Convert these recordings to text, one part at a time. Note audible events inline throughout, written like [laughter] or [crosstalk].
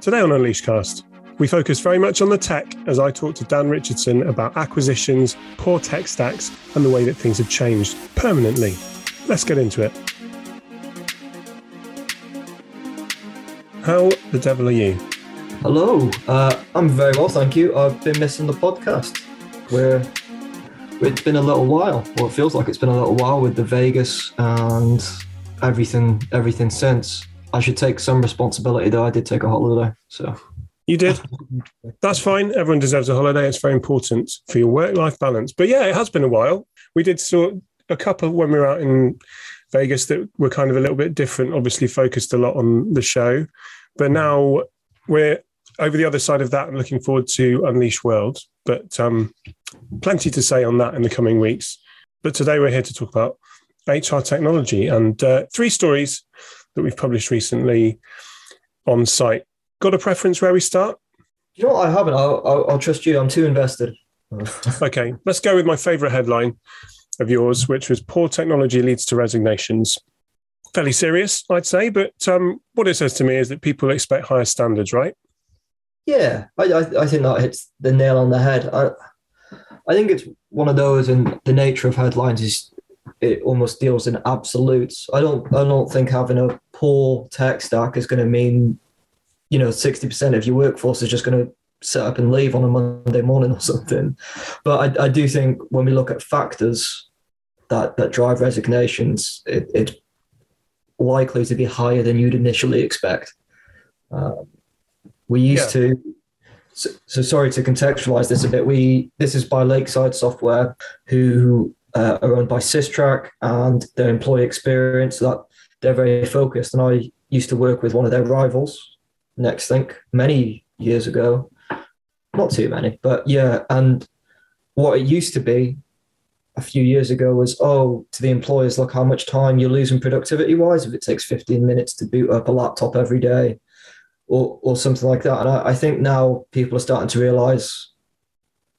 Today on Unleashcast, we focus very much on the tech as I talk to Dan Richardson about acquisitions, poor tech stacks, and the way that things have changed permanently. Let's get into it. How the devil are you? Hello, uh, I'm very well, thank you. I've been missing the podcast. We're it's been a little while. Well, it feels like it's been a little while with the Vegas and everything, everything since. I should take some responsibility though. I did take a holiday, so You did. That's fine. Everyone deserves a holiday. It's very important for your work life balance. But yeah, it has been a while. We did sort a couple when we were out in Vegas that were kind of a little bit different, obviously focused a lot on the show. But now we're over the other side of that and looking forward to Unleash World. But um, plenty to say on that in the coming weeks. But today we're here to talk about HR technology and uh, three stories that we've published recently on site. Got a preference where we start? you know what? I haven't. I'll, I'll, I'll trust you. I'm too invested. [laughs] Okay, let's go with my favorite headline of yours, which was Poor Technology Leads to Resignations. Fairly serious, I'd say, but um, what it says to me is that people expect higher standards, right? Yeah, I, I, I think that hits the nail on the head. I, I think it's one of those, and the nature of headlines is it almost deals in absolutes. I don't, I don't think having a poor tech stack is going to mean, you know, sixty percent of your workforce is just going to set up and leave on a Monday morning or something. But I, I do think when we look at factors that that drive resignations, it, it's likely to be higher than you'd initially expect. Um, we used Yeah. to. So, so sorry to contextualize this a bit. We this is by Lakeside Software, who uh, are owned by SysTrack, and their employee experience that they're very focused. And I used to work with one of their rivals, Next Nexthink, many years ago. Not too many, but yeah. And what it used to be a few years ago was, oh, to the employers, look how much time you're losing productivity wise if it takes 15 minutes to boot up a laptop every day or, or something like that. And I, I think now people are starting to realize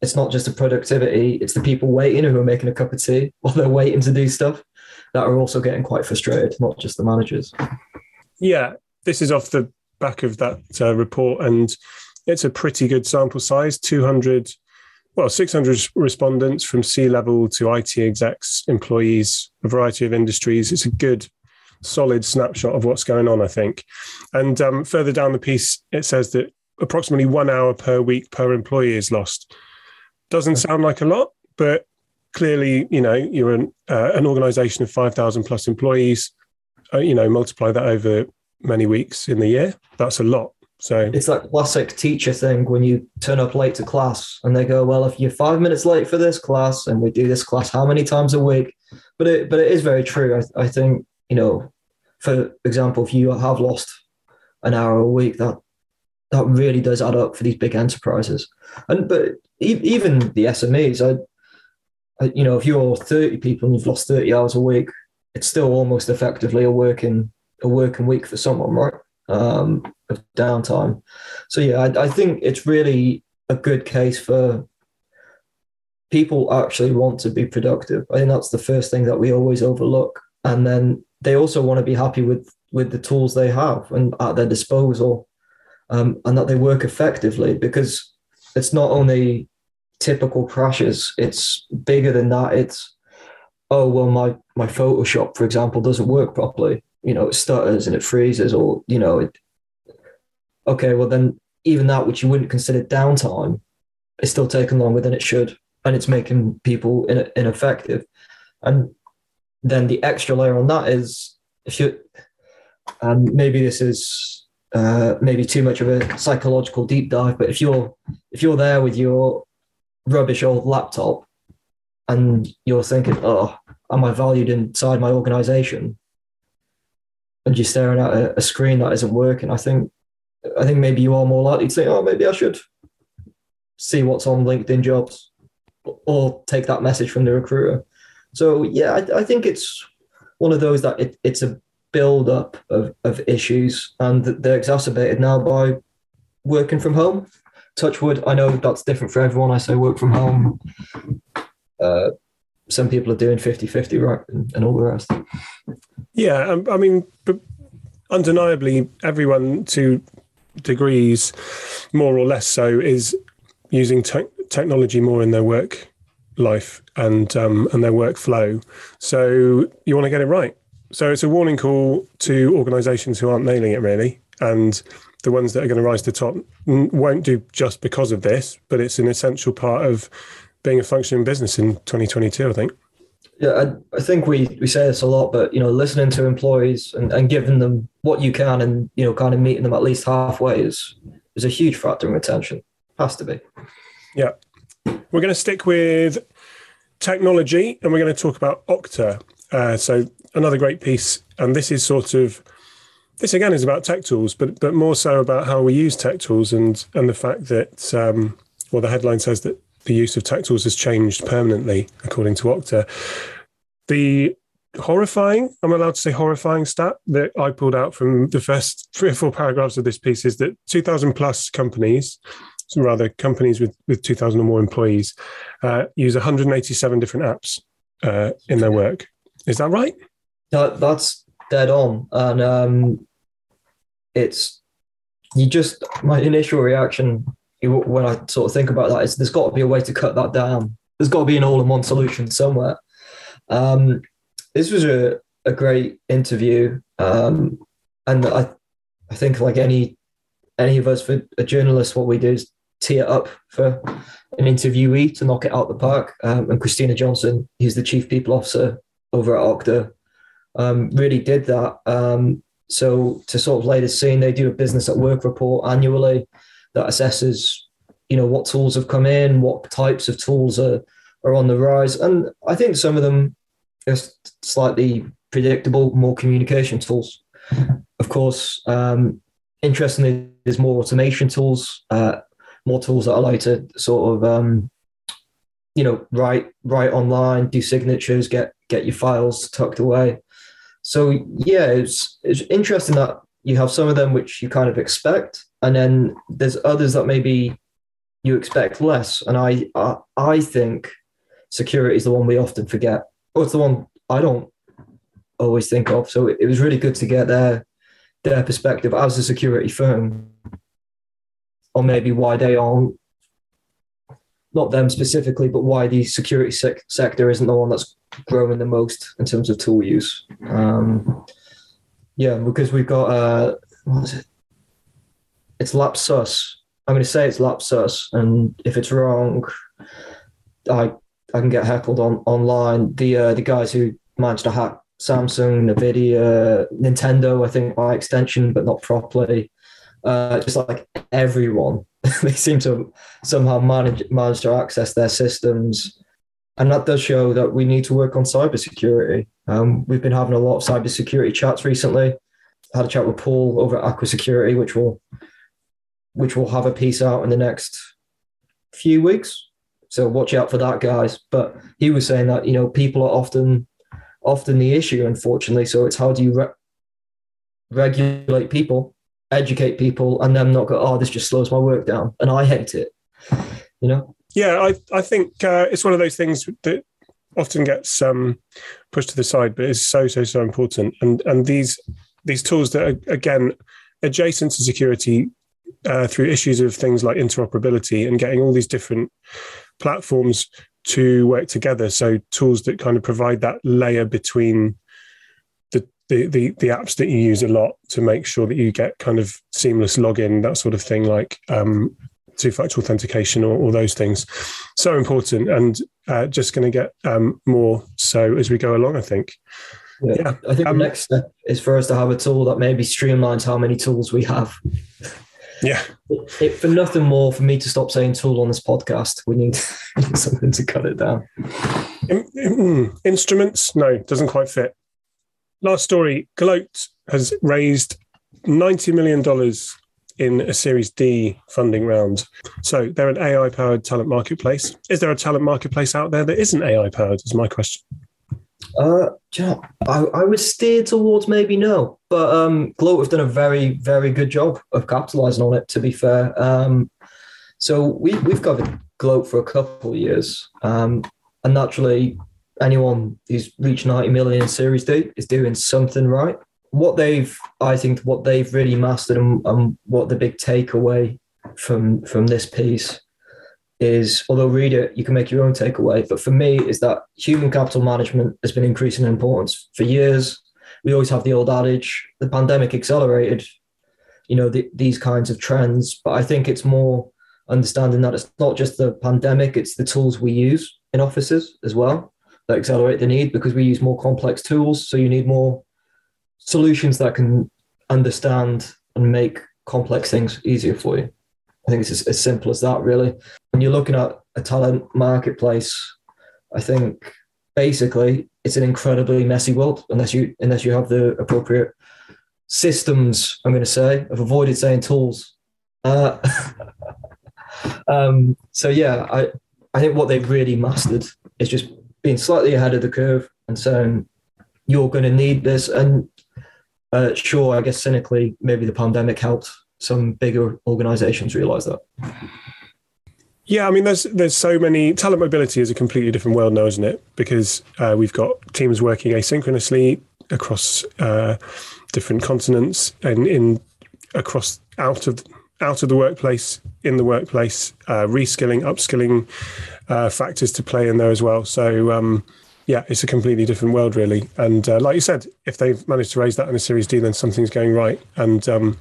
it's not just the productivity, it's the people waiting who are making a cup of tea [laughs] while they're waiting to do stuff that are also getting quite frustrated, not just the managers. Yeah, this is off the back of that uh, report, and it's a pretty good sample size 200, well, 600 respondents from C level to IT execs, employees, a variety of industries. It's a good, solid snapshot of what's going on, I think. And um, further down the piece, it says that approximately one hour per week per employee is lost. Doesn't sound like a lot, but clearly, you know, you're an, uh, an organization of 5,000 plus employees, uh, you know, multiply that over many weeks in the year. That's a lot. So, It's that classic teacher thing when you turn up late to class and they go, Well, if you're five minutes late for this class and we do this class how many times a week? But it but it is very true. I, I think, you know, for example, if you have lost an hour a week, that that really does add up for these big enterprises. And but even the SMEs, I, I you know, if you're 30 people and you've lost 30 hours a week, it's still almost effectively a working a working week for someone, right? Um, of downtime. So yeah, I, I think it's really a good case for people actually want to be productive. I think that's the first thing that we always overlook, and then they also want to be happy with with the tools they have and at their disposal, um, and that they work effectively because it's not only typical crashes; it's bigger than that. It's oh well, my my Photoshop, for example, doesn't work properly. You know, it stutters and it freezes, or you know, it okay, well then even that which you wouldn't consider downtime is still taking longer than it should, and it's making people in, ineffective. And then the extra layer on that is if you, and maybe this is uh, maybe too much of a psychological deep dive, but if you're if you're there with your rubbish old laptop and you're thinking, oh, am I valued inside my organization? And you're staring at a, a screen that isn't working, I think I think maybe you are more likely to say, oh, maybe I should see what's on LinkedIn jobs or take that message from the recruiter. So, yeah, I, I think it's one of those that it, it's a build up of, of issues and they're exacerbated now by working from home. Touchwood, I know that's different for everyone. I say work from home. Uh, some people are doing 50 50, right? And, and all the rest. yeah, um, I mean, undeniably, everyone to degrees, more or less so, is using te- technology more in their work life and um, and their workflow. So you want to get it right. So it's a warning call to organisations who aren't nailing it really, and the ones that are going to rise to the top won't do just because of this, but it's an essential part of being a functioning business in 2022. I think. Yeah, I, I think we, we say this a lot, but you know, listening to employees and, and giving them what you can, and you know, kind of meeting them at least halfway is is a huge factor in retention. Has to be. Yeah, we're going to stick with technology, and we're going to talk about Okta. Uh, so another great piece, and this is sort of this again is about tech tools, but but more so about how we use tech tools and and the fact that um, well, the headline says that the use of tech tools has changed permanently, according to Okta. The horrifying, I'm allowed to say horrifying stat that I pulled out from the first three or four paragraphs of this piece is that 2,000 plus companies, some rather companies with, with 2,000 or more employees, uh, use 187 different apps uh, in their work. Is that right? That, that's dead on. And um, it's, you just, my initial reaction when I sort of think about that is there's got to be a way to cut that down. There's got to be an all-in-one solution somewhere. Um, this was a, a great interview, um, and I I think like any any of us for a journalist, what we do is tee it up for an interviewee to knock it out the park. Um, and Kristina Johnson, who's the chief people officer over at Okta, um, really did that. So to sort of lay the scene, they do a business at work report annually that assesses, you know, what tools have come in, what types of tools are are on the rise, and I think some of them are slightly predictable, more communication tools. Of course, um, interestingly, there's more automation tools, uh, more tools that allow you to sort of, um, you know, write write online, do signatures, get get your files tucked away. So yeah, it's it's interesting that you have some of them which you kind of expect, and then there's others that maybe you expect less. And I I, I think security is the one we often forget, or it's the one I don't always think of. So it, it was really good to get their their perspective as a security firm, or maybe why they aren't not them specifically, but why the security sec- sector isn't the one that's growing the most in terms of tool use. Um, yeah, because we've got uh, what is it? It's Lapsus. I'm going to say it's Lapsus, and if it's wrong, I I can get heckled on online. The uh, the guys who managed to hack Samsung, Nvidia, Nintendo, I think by extension, but not properly. Uh, just like everyone, [laughs] they seem to somehow manage manage to access their systems, and that does show that we need to work on cybersecurity. Um, we've been having a lot of cybersecurity chats recently. I had a chat with Paul over at Aqua Security, which will which will have a piece out in the next few weeks. So watch out for that, guys. But he was saying that you know people are often often the issue, unfortunately. So it's how do you re- regulate people, educate people, and then not go, oh, this just slows my work down, and I hate it. You know. Yeah, I I think uh, it's one of those things that often gets um, pushed to the side, but it's so so so important. And and these these tools that are again adjacent to security uh, through issues of things like interoperability and getting all these different platforms to work together. So tools that kind of provide that layer between the, the the apps that you use a lot to make sure that you get kind of seamless login, that sort of thing, like um, two-factor authentication or, all those things. So important, and uh, just going to get um, more so as we go along. I think. Yeah, yeah. I think um, the next step is for us to have a tool that maybe streamlines how many tools we have. Yeah. It, it, for nothing more, for me to stop saying tool on this podcast, we need, [laughs] something to cut it down. In, in, instruments? No, doesn't quite fit. Last story Gloat has raised $90 million in a Series D funding round. So they're an AI powered talent marketplace. Is there a talent marketplace out there that isn't AI powered? Is my question. Uh, know, I, I would steer towards maybe no, but um, Gloat have done a very, very good job of capitalizing on it. To be fair, um, so we we've covered Gloat for a couple of years, um, and naturally, anyone who's reached ninety million in Series D is doing something right. what they've, I think, what they've really mastered and, and what the big takeaway from from this piece is although read it, you can make your own takeaway. But for me, is that human capital management has been increasing in importance for years. We always have the old adage, the pandemic accelerated, you know, the, these kinds of trends. But I think it's more understanding that it's not just the pandemic, it's the tools we use in offices as well that accelerate the need because we use more complex tools. So you need more solutions that can understand and make complex things easier for you. I think it's as, as simple as that, really. When you're looking at a talent marketplace, I think basically it's an incredibly messy world unless you unless you have the appropriate systems. I'm going to say I've avoided saying tools. Uh, [laughs] um, so yeah, I I think what they've really mastered is just being slightly ahead of the curve and saying you're going to need this. And uh, sure, I guess cynically, maybe the pandemic helped some bigger organizations realize that. Yeah, I mean, there's there's so many talent mobility is a completely different world now, isn't it? Because uh, we've got teams working asynchronously across uh, different continents and in across out of out of the workplace, in the workplace, uh, reskilling, upskilling uh, factors to play in there as well. So um, yeah, it's a completely different world, really. And uh, like you said, if they've managed to raise that in a Series D, then something's going right. And um,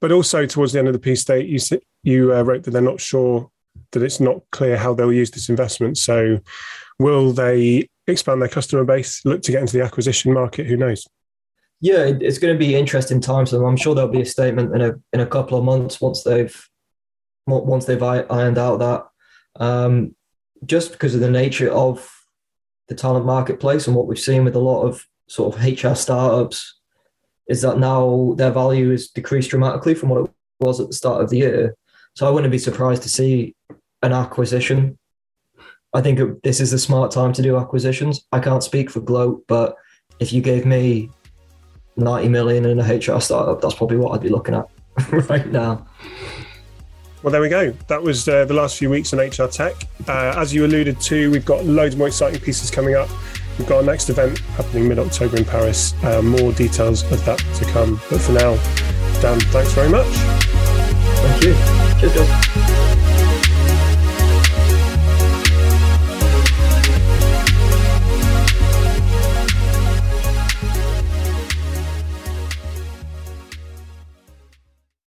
but also towards the end of the piece, they you you uh, wrote that they're not sure that it's not clear how they'll use this investment. So will they expand their customer base, look to get into the acquisition market? Who knows? Yeah, it's going to be interesting times, I'm sure there'll be a statement in a in a couple of months once they've once they've ironed out that. Um, just because of the nature of the talent marketplace and what we've seen with a lot of sort of HR startups is that now their value is decreased dramatically from what it was at the start of the year. So I wouldn't be surprised to see an acquisition. I think this is a smart time to do acquisitions. I can't speak for Gloat, but if you gave me 90 million in a HR startup, that's probably what I'd be looking at [laughs] right now. Well, there we go. That was uh, the last few weeks in HR Tech. Uh, as you alluded to, we've got loads more exciting pieces coming up. We've got our next event happening mid October in Paris. Uh, more details of that to come. But for now, Dan, thanks very much. Thank you. Cheers, guys.